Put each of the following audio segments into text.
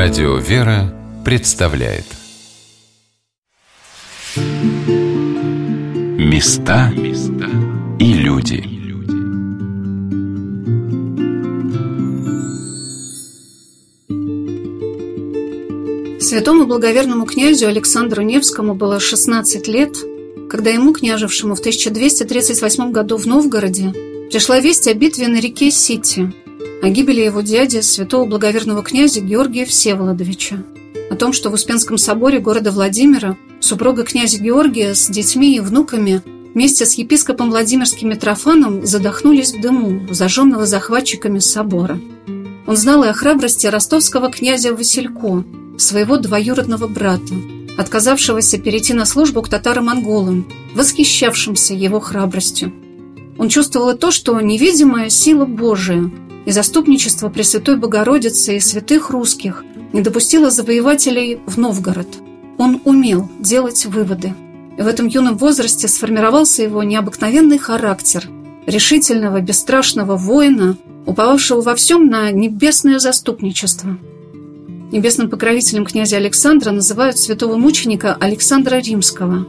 Радио «Вера» представляет. Места и люди. Святому благоверному князю Александру Невскому было 16 лет, когда ему, княжевшему в 1238 году в Новгороде, пришла весть о битве на реке Сити – о гибели его дяди, святого благоверного князя Георгия Всеволодовича, о том, что в Успенском соборе города Владимира супруга князя Георгия с детьми и внуками вместе с епископом Владимирским Митрофаном задохнулись в дыму, зажженного захватчиками собора. Он знал и о храбрости ростовского князя Василько, своего двоюродного брата, отказавшегося перейти на службу к татаро-монголам, восхищавшимся его храбростью. Он чувствовал и то, что невидимая сила Божия – и заступничество Пресвятой Богородицы и святых русских не допустило завоевателей в Новгород. Он умел делать выводы. И в этом юном возрасте сформировался его необыкновенный характер решительного, бесстрашного воина, уповавшего во всем на небесное заступничество. Небесным покровителем князя Александра называют святого мученика Александра Римского.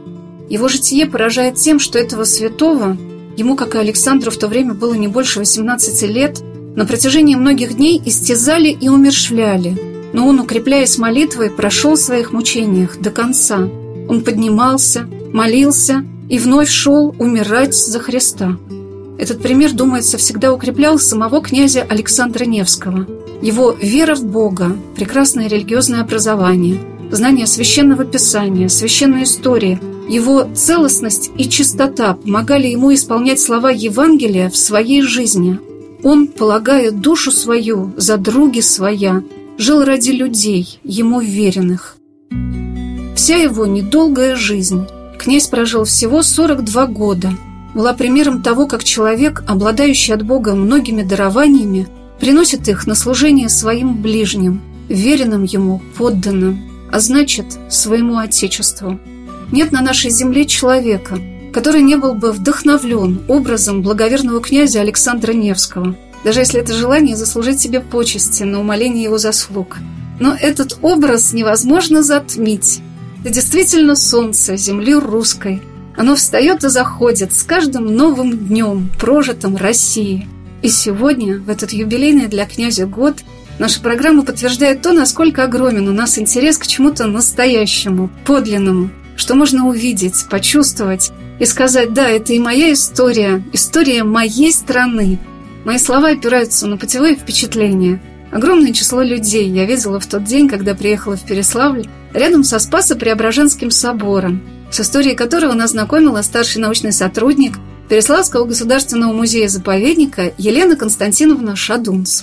Его житие поражает тем, что этого святого, ему, как и Александру, в то время было не больше 18 лет – на протяжении многих дней истязали и умершвляли, но он, укрепляясь молитвой, прошел в своих мучениях до конца. Он поднимался, молился и вновь шел умирать за Христа. Этот пример, думается, всегда укреплял самого князя Александра Невского. Его вера в Бога, прекрасное религиозное образование, знание священного писания, священной истории, его целостность и чистота помогали ему исполнять слова Евангелия в своей жизни – он, полагая душу свою за други своя, жил ради людей, ему веренных. Вся его недолгая жизнь, князь прожил всего 42 года, была примером того, как человек, обладающий от Бога многими дарованиями, приносит их на служение своим ближним, веренным ему, подданным, а значит, своему Отечеству. Нет на нашей земле человека – который не был бы вдохновлен образом благоверного князя Александра Невского, даже если это желание заслужить себе почести на умоление его заслуг. Но этот образ невозможно затмить. Это действительно солнце земли русской. Оно встает и заходит с каждым новым днем, прожитым России. И сегодня, в этот юбилейный для князя год, наша программа подтверждает то, насколько огромен у нас интерес к чему-то настоящему, подлинному, что можно увидеть, почувствовать и сказать, да, это и моя история, история моей страны. Мои слова опираются на путевые впечатления. Огромное число людей я видела в тот день, когда приехала в Переславль, рядом со Спасо-Преображенским собором, с историей которого нас знакомила старший научный сотрудник Переславского государственного музея-заповедника Елена Константиновна Шадунц.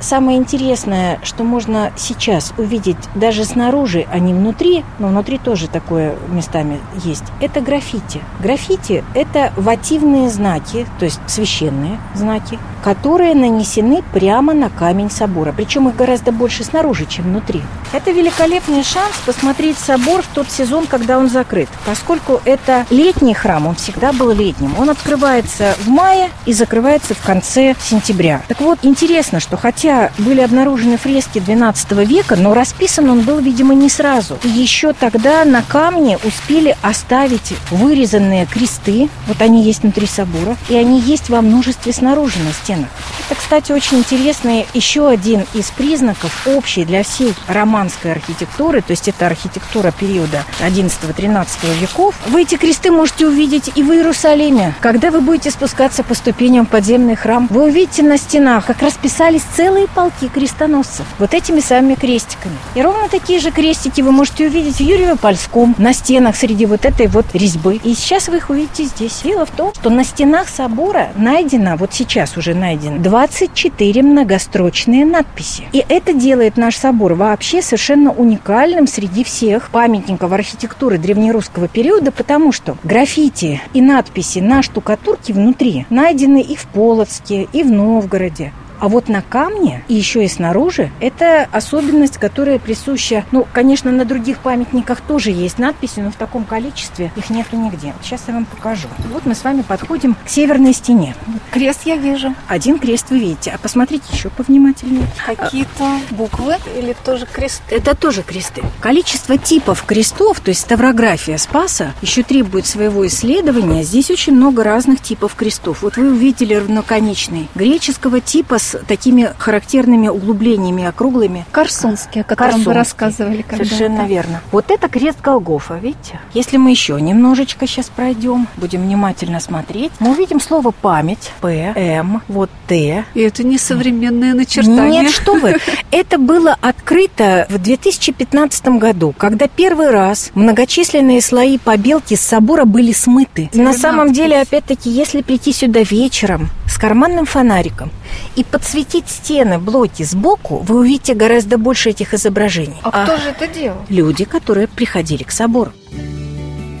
Самое интересное, что можно сейчас увидеть даже снаружи, а не внутри, но внутри тоже такое местами есть, это граффити. Граффити – это вативные знаки, то есть священные знаки, которые нанесены прямо на камень собора. Причем их гораздо больше снаружи, чем внутри. Это великолепный шанс посмотреть собор в тот сезон, когда он закрыт. Поскольку это летний храм, он всегда был летним. Он открывается в мае и закрывается в конце сентября. Так вот, интересно, что хотя хотя были обнаружены фрески XII века, но расписан он был, видимо, не сразу. Еще тогда на камне успели оставить вырезанные кресты. Вот они есть внутри собора. И они есть во множестве снаружи на стенах. Это, кстати, очень интересный еще один из признаков общий для всей романской архитектуры. То есть это архитектура периода XI-XIII веков. Вы эти кресты можете увидеть и в Иерусалиме. Когда вы будете спускаться по ступеням подземный храм, вы увидите на стенах, как расписались целые целые полки крестоносцев вот этими самыми крестиками. И ровно такие же крестики вы можете увидеть в Юрьево-Польском на стенах среди вот этой вот резьбы. И сейчас вы их увидите здесь. Дело в том, что на стенах собора найдено, вот сейчас уже найдено, 24 многострочные надписи. И это делает наш собор вообще совершенно уникальным среди всех памятников архитектуры древнерусского периода, потому что граффити и надписи на штукатурке внутри найдены и в Полоцке, и в Новгороде. А вот на камне и еще и снаружи это особенность, которая присуща, ну, конечно, на других памятниках тоже есть надписи, но в таком количестве их нету нигде. Сейчас я вам покажу. Вот мы с вами подходим к северной стене. Крест я вижу. Один крест вы видите, а посмотрите еще повнимательнее. Какие-то буквы или тоже кресты? Это тоже кресты. Количество типов крестов, то есть ставрография Спаса, еще требует своего исследования. Здесь очень много разных типов крестов. Вот вы увидели равноконечный греческого типа с такими характерными углублениями округлыми. Корсунский, о котором Корсунский. вы рассказывали Совершенно верно. Вот это крест Голгофа, видите? Если мы еще немножечко сейчас пройдем, будем внимательно смотреть, мы увидим слово память, П, М, вот Т, И это не современное начертание. нет, что вы. Это было открыто в 2015 году, когда первый раз многочисленные слои побелки с собора были смыты. На самом деле, опять-таки, если прийти сюда вечером с карманным фонариком и подсветить стены блоки сбоку, вы увидите гораздо больше этих изображений. А кто же это делал? Люди, которые приходили к собору.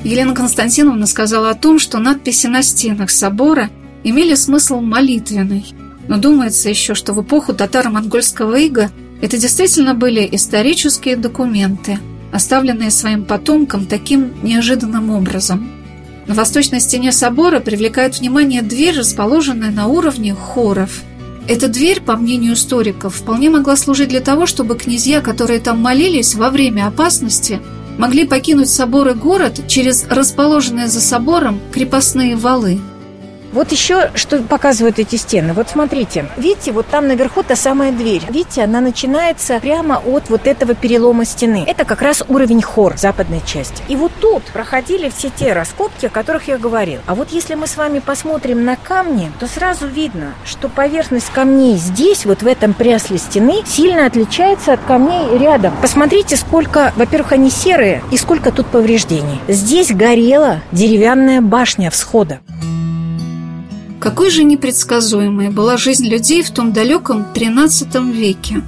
Елена Константиновна сказала о том, что надписи на стенах собора имели смысл молитвенный. Но думается еще, что в эпоху татаро-монгольского ига это действительно были исторические документы, оставленные своим потомкам таким неожиданным образом. На восточной стене собора привлекает внимание дверь, расположенная на уровне хоров. Эта дверь, по мнению историков, вполне могла служить для того, чтобы князья, которые там молились во время опасности, могли покинуть собор и город через расположенные за собором крепостные валы. Вот еще, что показывают эти стены. Вот смотрите, видите, вот там наверху та самая дверь. Видите, она начинается прямо от вот этого перелома стены. Это как раз уровень хор, западной части. И вот тут проходили все те раскопки, о которых я говорил. А вот если мы с вами посмотрим на камни, то сразу видно, что поверхность камней здесь, вот в этом прясле стены, сильно отличается от камней рядом. Посмотрите, сколько, во-первых, они серые, и сколько тут повреждений. Здесь горела деревянная башня всхода. Какой же непредсказуемой была жизнь людей в том далеком XIII веке.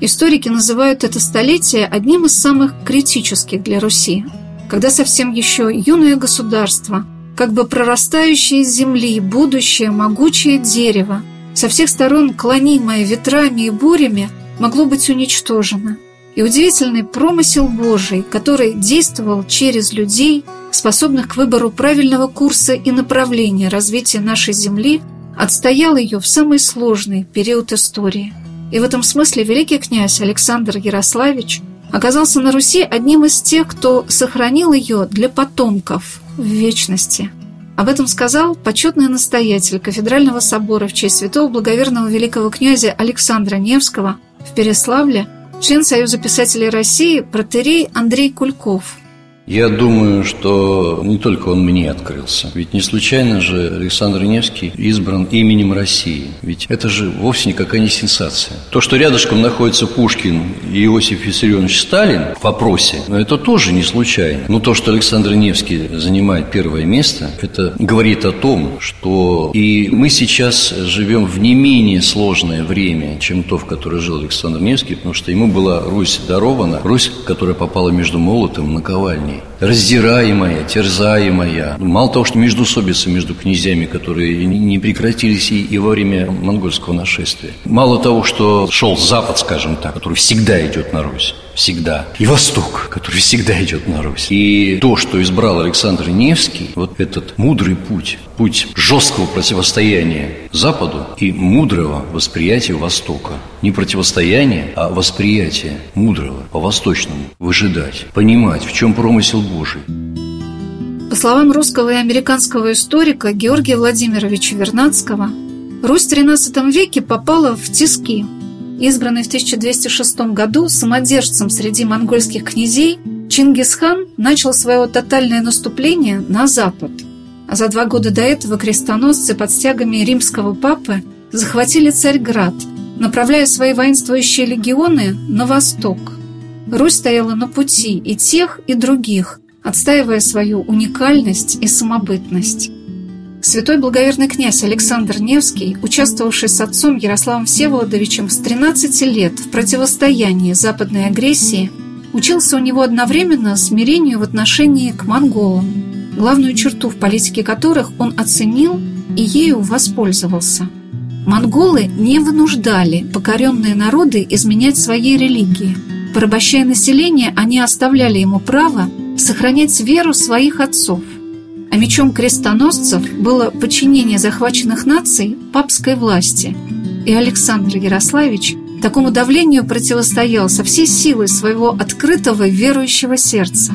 Историки называют это столетие одним из самых критических для Руси, когда совсем еще юное государство, как бы прорастающее из земли будущее могучее дерево, со всех сторон клонимое ветрами и бурями, могло быть уничтожено. И удивительный промысел Божий, который действовал через людей, способных к выбору правильного курса и направления развития нашей Земли, отстоял ее в самый сложный период истории. И в этом смысле великий князь Александр Ярославич оказался на Руси одним из тех, кто сохранил ее для потомков в вечности. Об этом сказал почетный настоятель кафедрального собора в честь святого благоверного великого князя Александра Невского в Переславле член Союза писателей России протерей Андрей Кульков. Я думаю, что не только он мне открылся. Ведь не случайно же Александр Невский избран именем России. Ведь это же вовсе никакая не сенсация. То, что рядышком находится Пушкин и Иосиф Виссарионович Сталин в вопросе, но это тоже не случайно. Но то, что Александр Невский занимает первое место, это говорит о том, что и мы сейчас живем в не менее сложное время, чем то, в которое жил Александр Невский, потому что ему была Русь дарована, Русь, которая попала между молотом и наковальней niej. Раздираемая, терзаемая. Мало того, что междусобицы между князьями, которые не прекратились и, и во время монгольского нашествия. Мало того, что шел Запад, скажем так, который всегда идет на Русь. Всегда. И Восток, который всегда идет на Русь. И то, что избрал Александр Невский, вот этот мудрый путь, путь жесткого противостояния Западу и мудрого восприятия Востока. Не противостояние, а восприятие мудрого по-восточному. Выжидать, понимать, в чем промысел Божий. По словам русского и американского историка Георгия Владимировича Вернадского, Русь в XIII веке попала в тиски. Избранный в 1206 году самодержцем среди монгольских князей, Чингисхан начал свое тотальное наступление на запад. А за два года до этого крестоносцы под стягами римского папы захватили Царьград, направляя свои воинствующие легионы на восток. Русь стояла на пути и тех, и других, отстаивая свою уникальность и самобытность. Святой благоверный князь Александр Невский, участвовавший с отцом Ярославом Всеволодовичем с 13 лет в противостоянии западной агрессии, учился у него одновременно смирению в отношении к монголам, главную черту в политике которых он оценил и ею воспользовался. монголы не вынуждали покоренные народы изменять своей религии. Порабощая население, они оставляли ему право сохранять веру своих отцов. А мечом крестоносцев было подчинение захваченных наций папской власти. И Александр Ярославич такому давлению противостоял со всей силой своего открытого верующего сердца.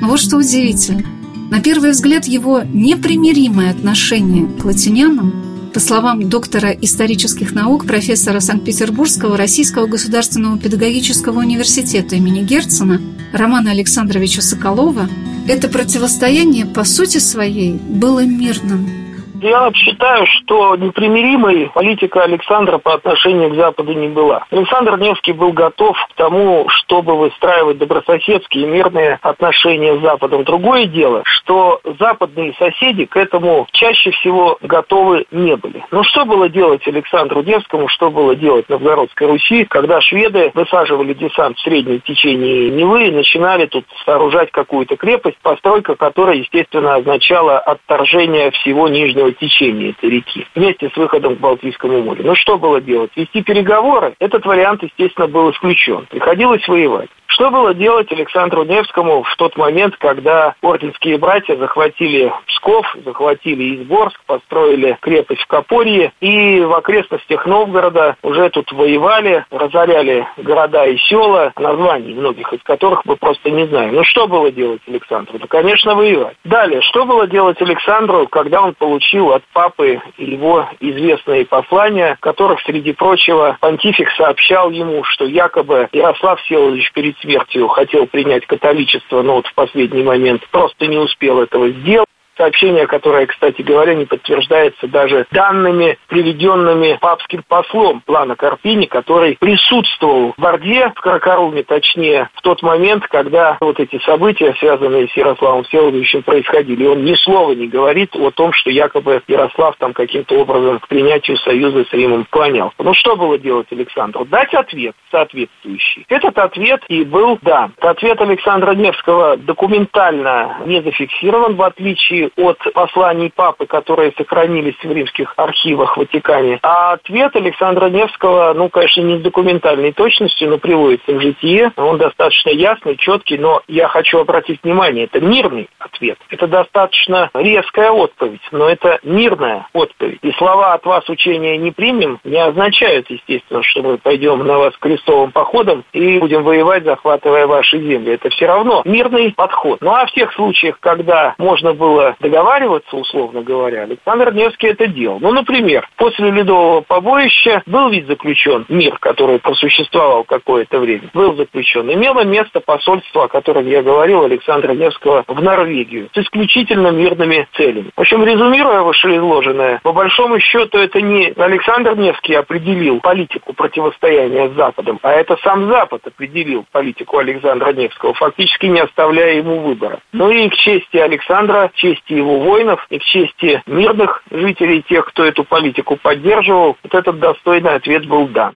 Но вот что удивительно. На первый взгляд его непримиримое отношение к латинянам по словам доктора исторических наук, профессора Санкт-Петербургского Российского государственного педагогического университета имени Герцена Романа Александровича Соколова, это противостояние по сути своей было мирным – я считаю, что непримиримой политика Александра по отношению к Западу не была. Александр Невский был готов к тому, чтобы выстраивать добрососедские мирные отношения с Западом. Другое дело, что западные соседи к этому чаще всего готовы не были. Ну что было делать Александру Невскому, что было делать Новгородской Руси, когда шведы высаживали десант в среднем течении Невы и начинали тут сооружать какую-то крепость, постройка которой, естественно, означала отторжение всего Нижнего течение этой реки вместе с выходом к Балтийскому морю. Ну что было делать? Вести переговоры? Этот вариант, естественно, был исключен. Приходилось воевать. Что было делать Александру Невскому в тот момент, когда орденские братья захватили Псков, захватили Изборск, построили крепость в Копорье и в окрестностях Новгорода уже тут воевали, разоряли города и села, названий многих из которых мы просто не знаем. Ну что было делать Александру? Ну, конечно, воевать. Далее, что было делать Александру, когда он получил от папы его известные послания, в которых, среди прочего, понтифик сообщал ему, что якобы Ярослав Всеволодович перед смертью хотел принять католичество, но вот в последний момент просто не успел этого сделать. Сообщение, которое, кстати говоря, не подтверждается даже данными, приведенными папским послом плана Карпини, который присутствовал в Орде, в Каракаруме точнее, в тот момент, когда вот эти события, связанные с Ярославом Всеволодовичем, происходили. И он ни слова не говорит о том, что якобы Ярослав там каким-то образом к принятию союза с Римом склонялся. Ну что было делать Александру? Дать ответ соответствующий. Этот ответ и был дан. Ответ Александра Невского документально не зафиксирован, в отличие от посланий папы, которые сохранились в римских архивах Ватикане. А ответ Александра Невского, ну, конечно, не с документальной точностью, но приводится в житие. Он достаточно ясный, четкий, но я хочу обратить внимание, это мирный ответ. Это достаточно резкая отповедь, но это мирная отповедь. И слова «от вас учения не примем» не означают, естественно, что мы пойдем на вас крестовым походом и будем воевать, захватывая ваши земли. Это все равно мирный подход. Ну а в тех случаях, когда можно было договариваться, условно говоря, Александр Невский это делал. Ну, например, после Ледового побоища был ведь заключен мир, который просуществовал какое-то время. Был заключен. Имело место посольство, о котором я говорил, Александра Невского в Норвегию с исключительно мирными целями. В общем, резюмируя вышеизложенное, по большому счету это не Александр Невский определил политику противостояния с Западом, а это сам Запад определил политику Александра Невского, фактически не оставляя ему выбора. Ну и к чести Александра, честь чести его воинов и к чести мирных жителей, тех, кто эту политику поддерживал, вот этот достойный ответ был дан.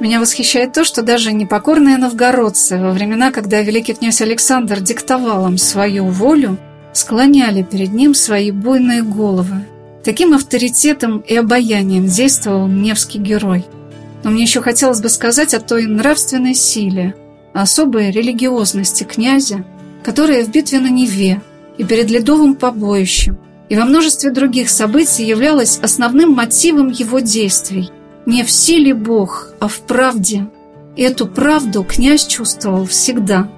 Меня восхищает то, что даже непокорные новгородцы во времена, когда великий князь Александр диктовал им свою волю, склоняли перед ним свои буйные головы. Таким авторитетом и обаянием действовал Невский герой. Но мне еще хотелось бы сказать о той нравственной силе, особой религиозности князя, которая в битве на Неве и перед ледовым побоищем, и во множестве других событий являлась основным мотивом его действий. Не в силе Бог, а в правде. И эту правду князь чувствовал всегда.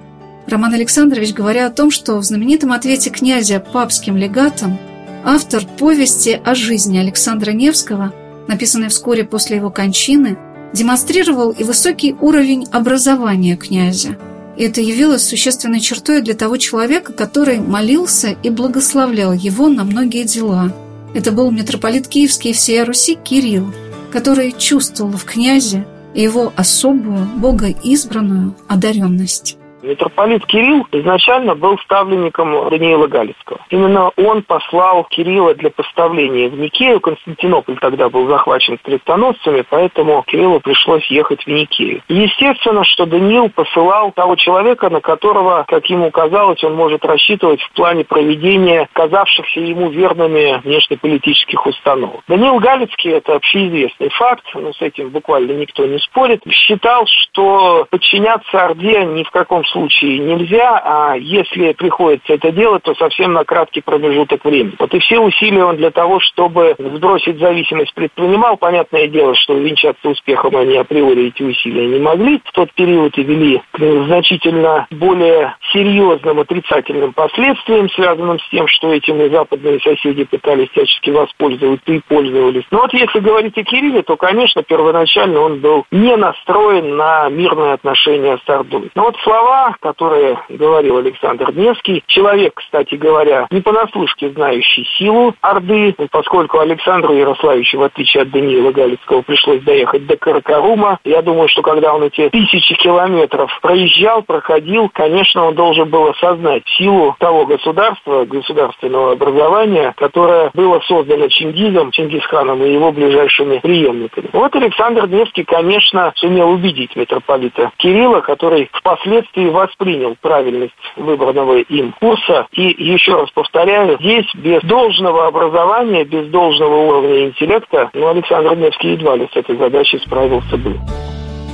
Роман Александрович, говоря о том, что в знаменитом ответе князя папским легатом автор повести о жизни Александра Невского, написанной вскоре после его кончины, демонстрировал и высокий уровень образования князя – и это явилось существенной чертой для того человека, который молился и благословлял его на многие дела. Это был митрополит Киевский и всея Руси Кирилл, который чувствовал в князе его особую, богоизбранную одаренность. Митрополит Кирилл изначально был ставленником Даниила Галицкого. Именно он послал Кирилла для поставления в Никею. Константинополь тогда был захвачен крестоносцами, поэтому Кириллу пришлось ехать в Никею. Естественно, что Даниил посылал того человека, на которого, как ему казалось, он может рассчитывать в плане проведения казавшихся ему верными внешнеполитических установок. Даниил Галицкий – это общеизвестный факт, но с этим буквально никто не спорит, считал, что подчиняться Орде ни в каком случае нельзя, а если приходится это делать, то совсем на краткий промежуток времени. Вот и все усилия он для того, чтобы сбросить зависимость предпринимал. Понятное дело, что венчаться успехом они априори эти усилия не могли. В тот период и вели значительно более серьезным отрицательным последствиям, связанным с тем, что этим и западные соседи пытались всячески воспользоваться и пользовались. Но вот если говорить о Кирилле, то, конечно, первоначально он был не настроен на мирные отношения с Ордой. Но вот слова, которые говорил Александр Невский, человек, кстати говоря, не понаслышке знающий силу Орды, поскольку Александру Ярославичу, в отличие от Даниила Галицкого, пришлось доехать до Каракарума. Я думаю, что когда он эти тысячи километров проезжал, проходил, конечно, он должен был осознать силу того государства, государственного образования, которое было создано Чингизом, Чингисханом и его ближайшими преемниками. Вот Александр Невский, конечно, сумел убедить митрополита Кирилла, который впоследствии воспринял правильность выбранного им курса. И еще раз повторяю, здесь без должного образования, без должного уровня интеллекта, ну, Александр Невский едва ли с этой задачей справился бы.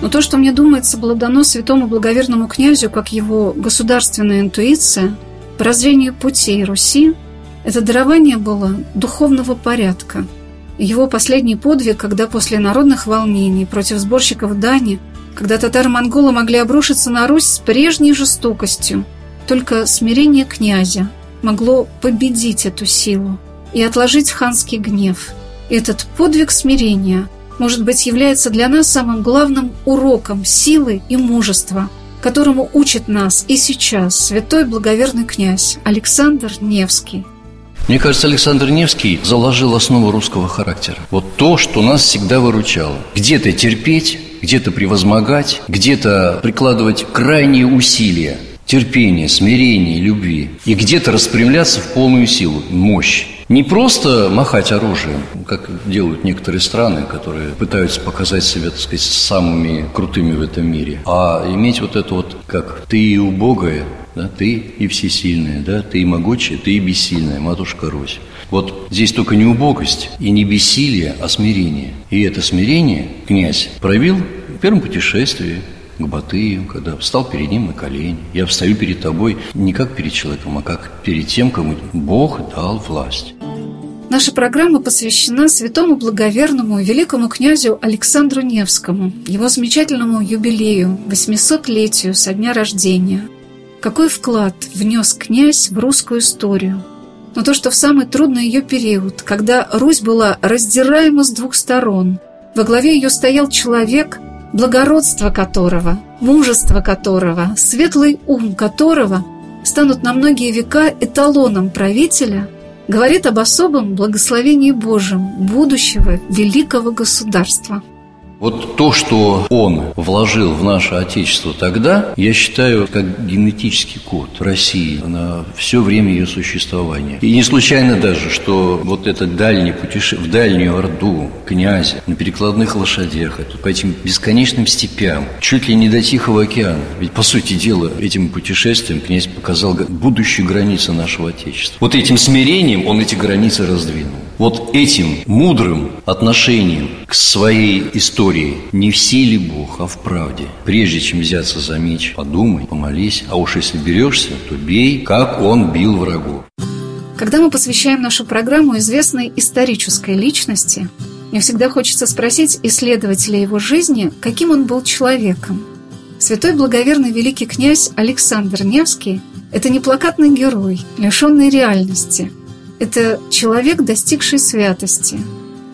Но то, что мне думается, было дано святому благоверному князю, как его государственная интуиция, прозрение путей Руси, это дарование было духовного порядка. Его последний подвиг, когда после народных волнений против сборщиков дани, когда татаро-монголы могли обрушиться на Русь с прежней жестокостью, только смирение князя могло победить эту силу и отложить ханский гнев. Этот подвиг смирения, может быть, является для нас самым главным уроком силы и мужества, которому учит нас и сейчас святой благоверный князь Александр Невский. Мне кажется, Александр Невский заложил основу русского характера. Вот то, что нас всегда выручало. Где-то терпеть, где-то превозмогать, где-то прикладывать крайние усилия терпения, смирения, любви. И где-то распрямляться в полную силу, мощь. Не просто махать оружием, как делают некоторые страны, которые пытаются показать себя, так сказать, самыми крутыми в этом мире, а иметь вот это вот, как «ты и убогая, да, ты и всесильная, да, ты и могучая, ты и бессильная, матушка Русь». Вот здесь только не убогость и не бессилие, а смирение. И это смирение князь проявил в первом путешествии, к Батыю, когда встал перед ним на колени. Я встаю перед тобой не как перед человеком, а как перед тем, кому Бог дал власть. Наша программа посвящена святому благоверному великому князю Александру Невскому, его замечательному юбилею, 800-летию со дня рождения. Какой вклад внес князь в русскую историю? Но то, что в самый трудный ее период, когда Русь была раздираема с двух сторон, во главе ее стоял человек – благородство которого, мужество которого, светлый ум которого станут на многие века эталоном правителя, говорит об особом благословении Божьем будущего великого государства – вот то, что он вложил в наше Отечество тогда, я считаю, как генетический код России на все время ее существования. И не случайно даже, что вот это дальнее путешествие, в дальнюю Орду князя на перекладных лошадях, это по этим бесконечным степям, чуть ли не до Тихого океана. Ведь, по сути дела, этим путешествием князь показал будущую границу нашего Отечества. Вот этим смирением он эти границы раздвинул. Вот этим мудрым отношением к своей истории не в силе Бог, а в правде. Прежде чем взяться за меч, подумай, помолись, а уж если берешься, то бей, как он бил врагов. Когда мы посвящаем нашу программу известной исторической личности, мне всегда хочется спросить исследователя его жизни, каким он был человеком. Святой благоверный великий князь Александр Невский – это не плакатный герой, лишенный реальности – это человек, достигший святости.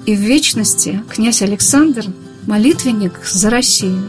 И в вечности князь Александр – молитвенник за Россию.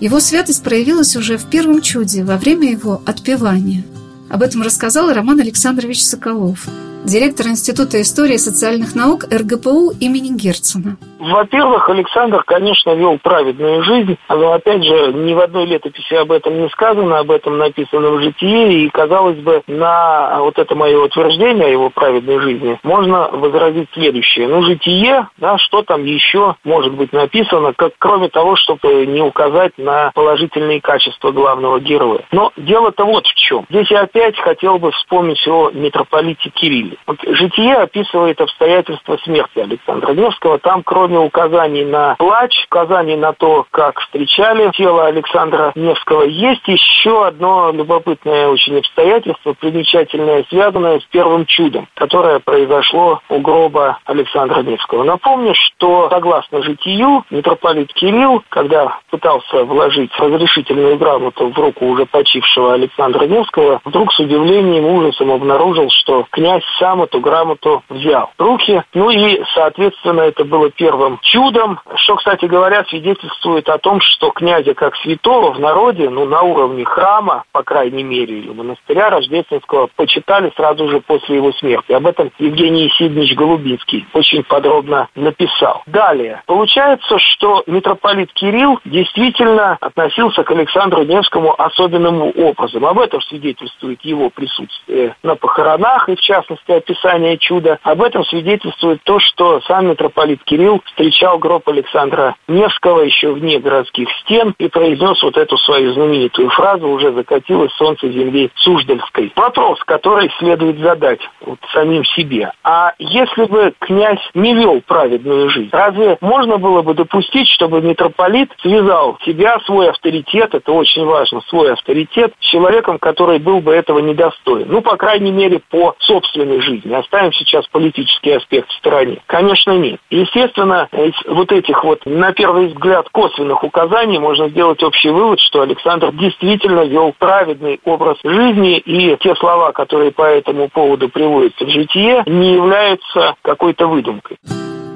Его святость проявилась уже в первом чуде во время его отпевания. Об этом рассказал Роман Александрович Соколов, директор Института истории и социальных наук РГПУ имени Герцена. Во-первых, Александр, конечно, вел праведную жизнь, но, опять же, ни в одной летописи об этом не сказано, об этом написано в житии, и, казалось бы, на вот это мое утверждение о его праведной жизни можно возразить следующее. Ну, житие, да, что там еще может быть написано, как, кроме того, чтобы не указать на положительные качества главного героя. Но дело-то вот в чем. Здесь я опять хотел бы вспомнить о митрополите Кирилле. Житие описывает обстоятельства смерти Александра Невского. Там, кроме указаний на плач, указаний на то, как встречали тело Александра Невского, есть еще одно любопытное очень обстоятельство, примечательное, связанное с первым чудом, которое произошло у гроба Александра Невского. Напомню, что согласно житию, митрополит Кирилл, когда пытался вложить разрешительную грамоту в руку уже почившего Александра Невского, вдруг с удивлением и ужасом обнаружил, что князь сам эту грамоту взял в руки. Ну и, соответственно, это было первым чудом, что, кстати говоря, свидетельствует о том, что князя как святого в народе, ну, на уровне храма, по крайней мере, или монастыря Рождественского, почитали сразу же после его смерти. Об этом Евгений Сиднич Голубинский очень подробно написал. Далее. Получается, что митрополит Кирилл действительно относился к Александру Невскому особенным образом. Об этом свидетельствует его присутствие на похоронах и, в частности, описание чуда. Об этом свидетельствует то, что сам митрополит Кирилл встречал гроб Александра Невского еще вне городских стен и произнес вот эту свою знаменитую фразу «Уже закатилось солнце земли Суздальской». Вопрос, который следует задать вот самим себе. А если бы князь не вел праведную жизнь, разве можно было бы допустить, чтобы митрополит связал себя, свой авторитет, это очень важно, свой авторитет, с человеком, который был бы этого недостоин? Ну, по крайней мере, по собственной жизни. Оставим сейчас политический аспект в стороне. Конечно, нет. Естественно, из вот этих вот, на первый взгляд, косвенных указаний можно сделать общий вывод, что Александр действительно вел праведный образ жизни, и те слова, которые по этому поводу приводятся в житие, не являются какой-то выдумкой.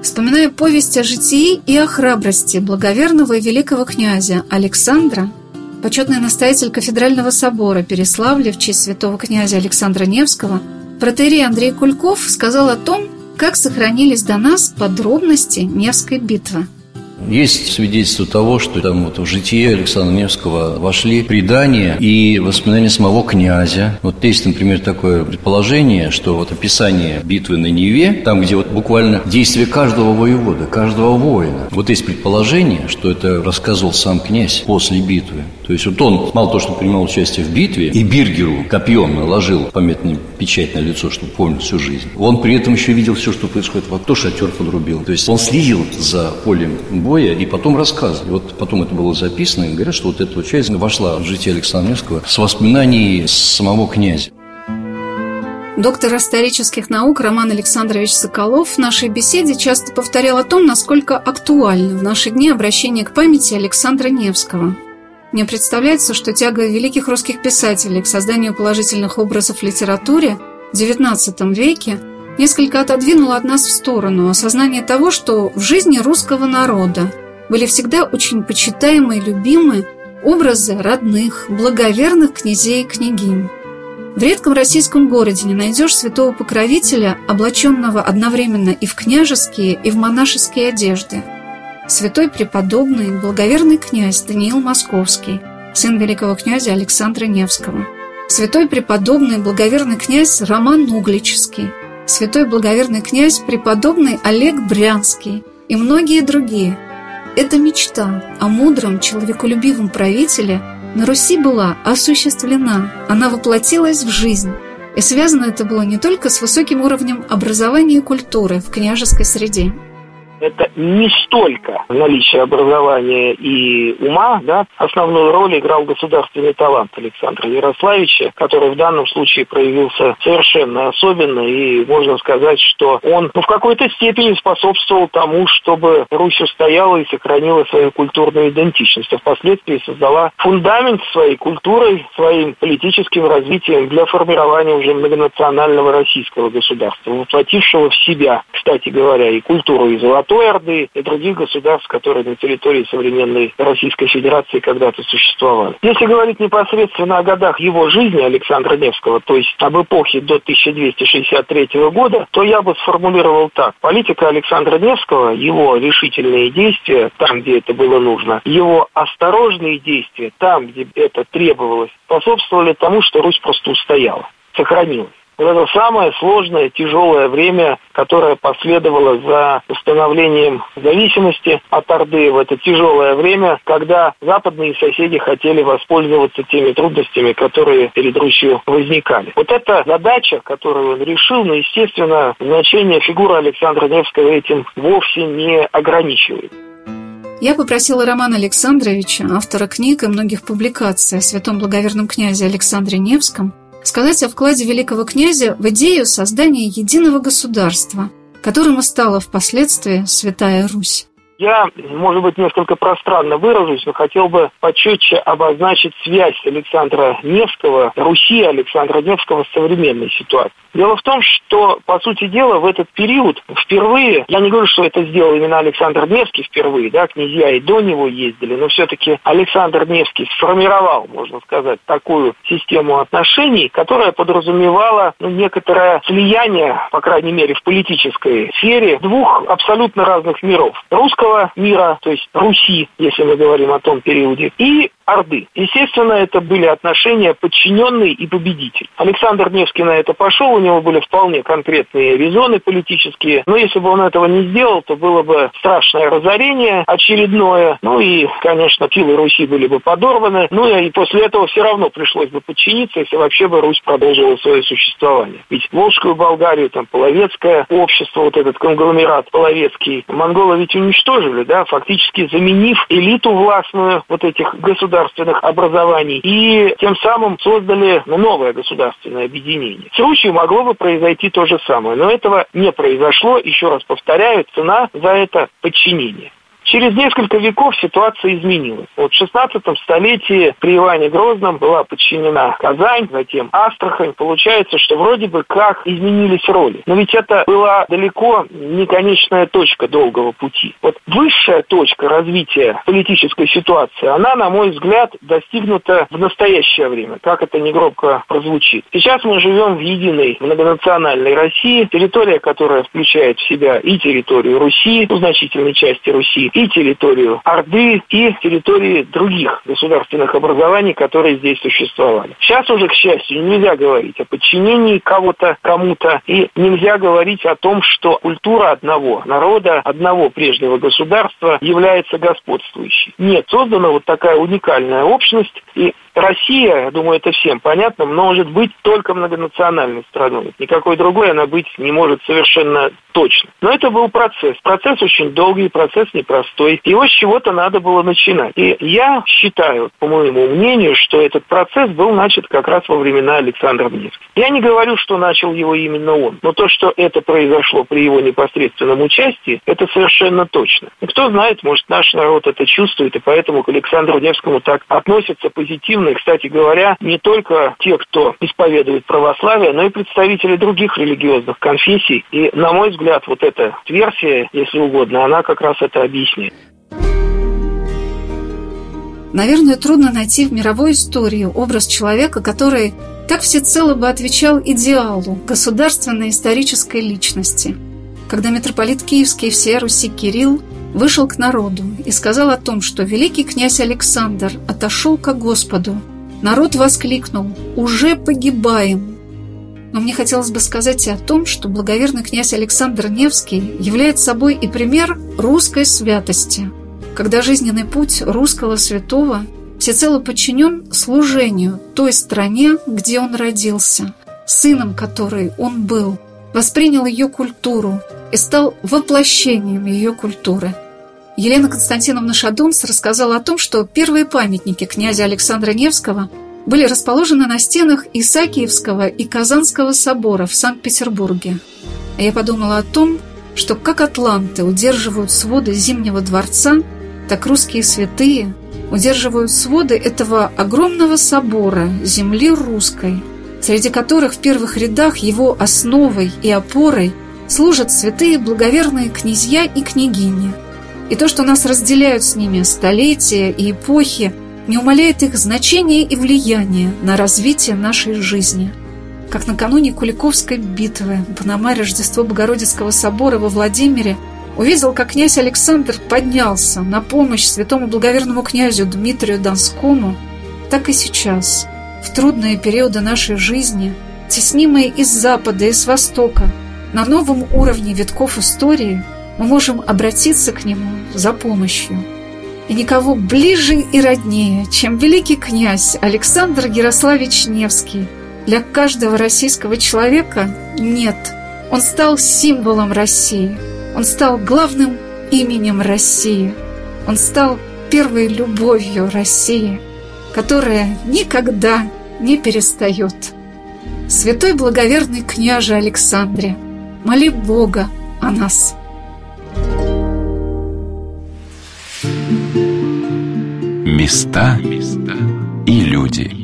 Вспоминая повесть о житии и о храбрости благоверного и великого князя Александра, почетный настоятель кафедрального собора Переславля в честь святого князя Александра Невского, протерей Андрей Кульков сказал о том, как сохранились до нас подробности Невской битвы. Есть свидетельство того, что там вот в житие Александра Невского вошли предания и воспоминания самого князя. Вот есть, например, такое предположение, что вот описание битвы на Неве, там, где вот буквально действие каждого воевода, каждого воина. Вот есть предположение, что это рассказывал сам князь после битвы. То есть вот он мало того, что принимал участие в битве, и Биргеру копьем наложил памятный печать на лицо, чтобы помнил всю жизнь. Он при этом еще видел все, что происходит вокруг, шатер подрубил. То есть он следил за полем боя и потом рассказывал. Вот потом это было записано, и говорят, что вот эта часть вошла в житие Александра Невского с воспоминаний самого князя. Доктор исторических наук Роман Александрович Соколов в нашей беседе часто повторял о том, насколько актуально в наши дни обращение к памяти Александра Невского – мне представляется, что тяга великих русских писателей к созданию положительных образов в литературе в XIX веке несколько отодвинула от нас в сторону осознание того, что в жизни русского народа были всегда очень почитаемые, любимые образы родных, благоверных князей и княгинь. В редком российском городе не найдешь святого покровителя, облаченного одновременно и в княжеские, и в монашеские одежды – святой преподобный благоверный князь Даниил Московский, сын великого князя Александра Невского, святой преподобный благоверный князь Роман Углический, святой благоверный князь преподобный Олег Брянский и многие другие. Эта мечта о мудром, человеколюбивом правителе на Руси была осуществлена, она воплотилась в жизнь. И связано это было не только с высоким уровнем образования и культуры в княжеской среде – это не столько наличие образования и ума, да, основную роль играл государственный талант Александра Ярославича, который в данном случае проявился совершенно особенно, и можно сказать, что он ну, в какой-то степени способствовал тому, чтобы Русь устояла и сохранила свою культурную идентичность, а впоследствии создала фундамент своей культурой, своим политическим развитием для формирования уже многонационального российского государства, воплотившего в себя, кстати говоря, и культуру, и золотую той Орды и других государств, которые на территории современной Российской Федерации когда-то существовали. Если говорить непосредственно о годах его жизни Александра Невского, то есть об эпохе до 1263 года, то я бы сформулировал так. Политика Александра Невского, его решительные действия там, где это было нужно, его осторожные действия там, где это требовалось, способствовали тому, что Русь просто устояла, сохранилась это самое сложное, тяжелое время, которое последовало за установлением зависимости от Орды в это тяжелое время, когда западные соседи хотели воспользоваться теми трудностями, которые перед Русью возникали. Вот эта задача, которую он решил, но, естественно, значение фигуры Александра Невского этим вовсе не ограничивает. Я попросила Романа Александровича, автора книг и многих публикаций о святом благоверном князе Александре Невском, сказать о вкладе великого князя в идею создания единого государства, которым и стала впоследствии Святая Русь. Я, может быть, несколько пространно выражусь, но хотел бы почетче обозначить связь Александра Невского, Руси Александра Невского с современной ситуацией. Дело в том, что, по сути дела, в этот период впервые, я не говорю, что это сделал именно Александр Невский впервые, да, князья и до него ездили, но все-таки Александр Невский сформировал, можно сказать, такую систему отношений, которая подразумевала ну, некоторое слияние, по крайней мере, в политической сфере двух абсолютно разных миров. Русского мира, то есть Руси, если мы говорим о том периоде, и Орды. Естественно, это были отношения подчиненный и победитель. Александр Невский на это пошел, у него были вполне конкретные резоны политические, но если бы он этого не сделал, то было бы страшное разорение очередное, ну и, конечно, силы Руси были бы подорваны, ну и после этого все равно пришлось бы подчиниться, если вообще бы Русь продолжила свое существование. Ведь Волжскую Болгарию, там, Половецкое общество, вот этот конгломерат Половецкий, монголы ведь уничтожили, да, фактически заменив элиту властную вот этих государств государственных образований и тем самым создали ну, новое государственное объединение. С Русью могло бы произойти то же самое, но этого не произошло. Еще раз повторяю, цена за это подчинение. Через несколько веков ситуация изменилась. Вот в 16 столетии при Иване Грозном была подчинена Казань, затем Астрахань. Получается, что вроде бы как изменились роли. Но ведь это была далеко не конечная точка долгого пути. Вот высшая точка развития политической ситуации, она, на мой взгляд, достигнута в настоящее время, как это негромко прозвучит. Сейчас мы живем в единой многонациональной России, территория, которая включает в себя и территорию Руси, ну, значительной части Руси, и территорию Орды, и территории других государственных образований, которые здесь существовали. Сейчас уже, к счастью, нельзя говорить о подчинении кого-то кому-то, и нельзя говорить о том, что культура одного народа, одного прежнего государства является господствующей. Нет, создана вот такая уникальная общность, и Россия, я думаю, это всем понятно, может быть только многонациональной страной. Никакой другой она быть не может совершенно точно. Но это был процесс. Процесс очень долгий, процесс непростой. Его с чего-то надо было начинать. И я считаю, по моему мнению, что этот процесс был начат как раз во времена Александра Невского. Я не говорю, что начал его именно он, но то, что это произошло при его непосредственном участии, это совершенно точно. И кто знает, может, наш народ это чувствует, и поэтому к Александру Невскому так относится позитивно и, кстати говоря, не только те, кто исповедует православие, но и представители других религиозных конфессий. И, на мой взгляд, вот эта версия, если угодно, она как раз это объясняет. Наверное, трудно найти в мировой истории образ человека, который так всецело бы отвечал идеалу государственной исторической личности. Когда митрополит Киевский всея Руси Кирилл вышел к народу и сказал о том, что великий князь Александр отошел ко Господу. Народ воскликнул «Уже погибаем!» Но мне хотелось бы сказать и о том, что благоверный князь Александр Невский является собой и пример русской святости, когда жизненный путь русского святого всецело подчинен служению той стране, где он родился, сыном которой он был, воспринял ее культуру и стал воплощением ее культуры – Елена Константиновна Шадунц рассказала о том, что первые памятники князя Александра Невского были расположены на стенах Исаакиевского и Казанского собора в Санкт-Петербурге. А я подумала о том, что как атланты удерживают своды Зимнего дворца, так русские святые удерживают своды этого огромного собора земли русской, среди которых в первых рядах его основой и опорой служат святые благоверные князья и княгини. И то, что нас разделяют с ними столетия и эпохи, не умаляет их значения и влияния на развитие нашей жизни. Как накануне Куликовской битвы Панама Рождество Богородицкого собора во Владимире увидел, как князь Александр поднялся на помощь святому благоверному князю Дмитрию Донскому, так и сейчас, в трудные периоды нашей жизни, теснимые из Запада и с Востока, на новом уровне витков истории мы можем обратиться к нему за помощью. И никого ближе и роднее, чем великий князь Александр Ярославич Невский, для каждого российского человека нет. Он стал символом России. Он стал главным именем России. Он стал первой любовью России, которая никогда не перестает. Святой благоверный княже Александре, моли Бога о нас. Места и люди.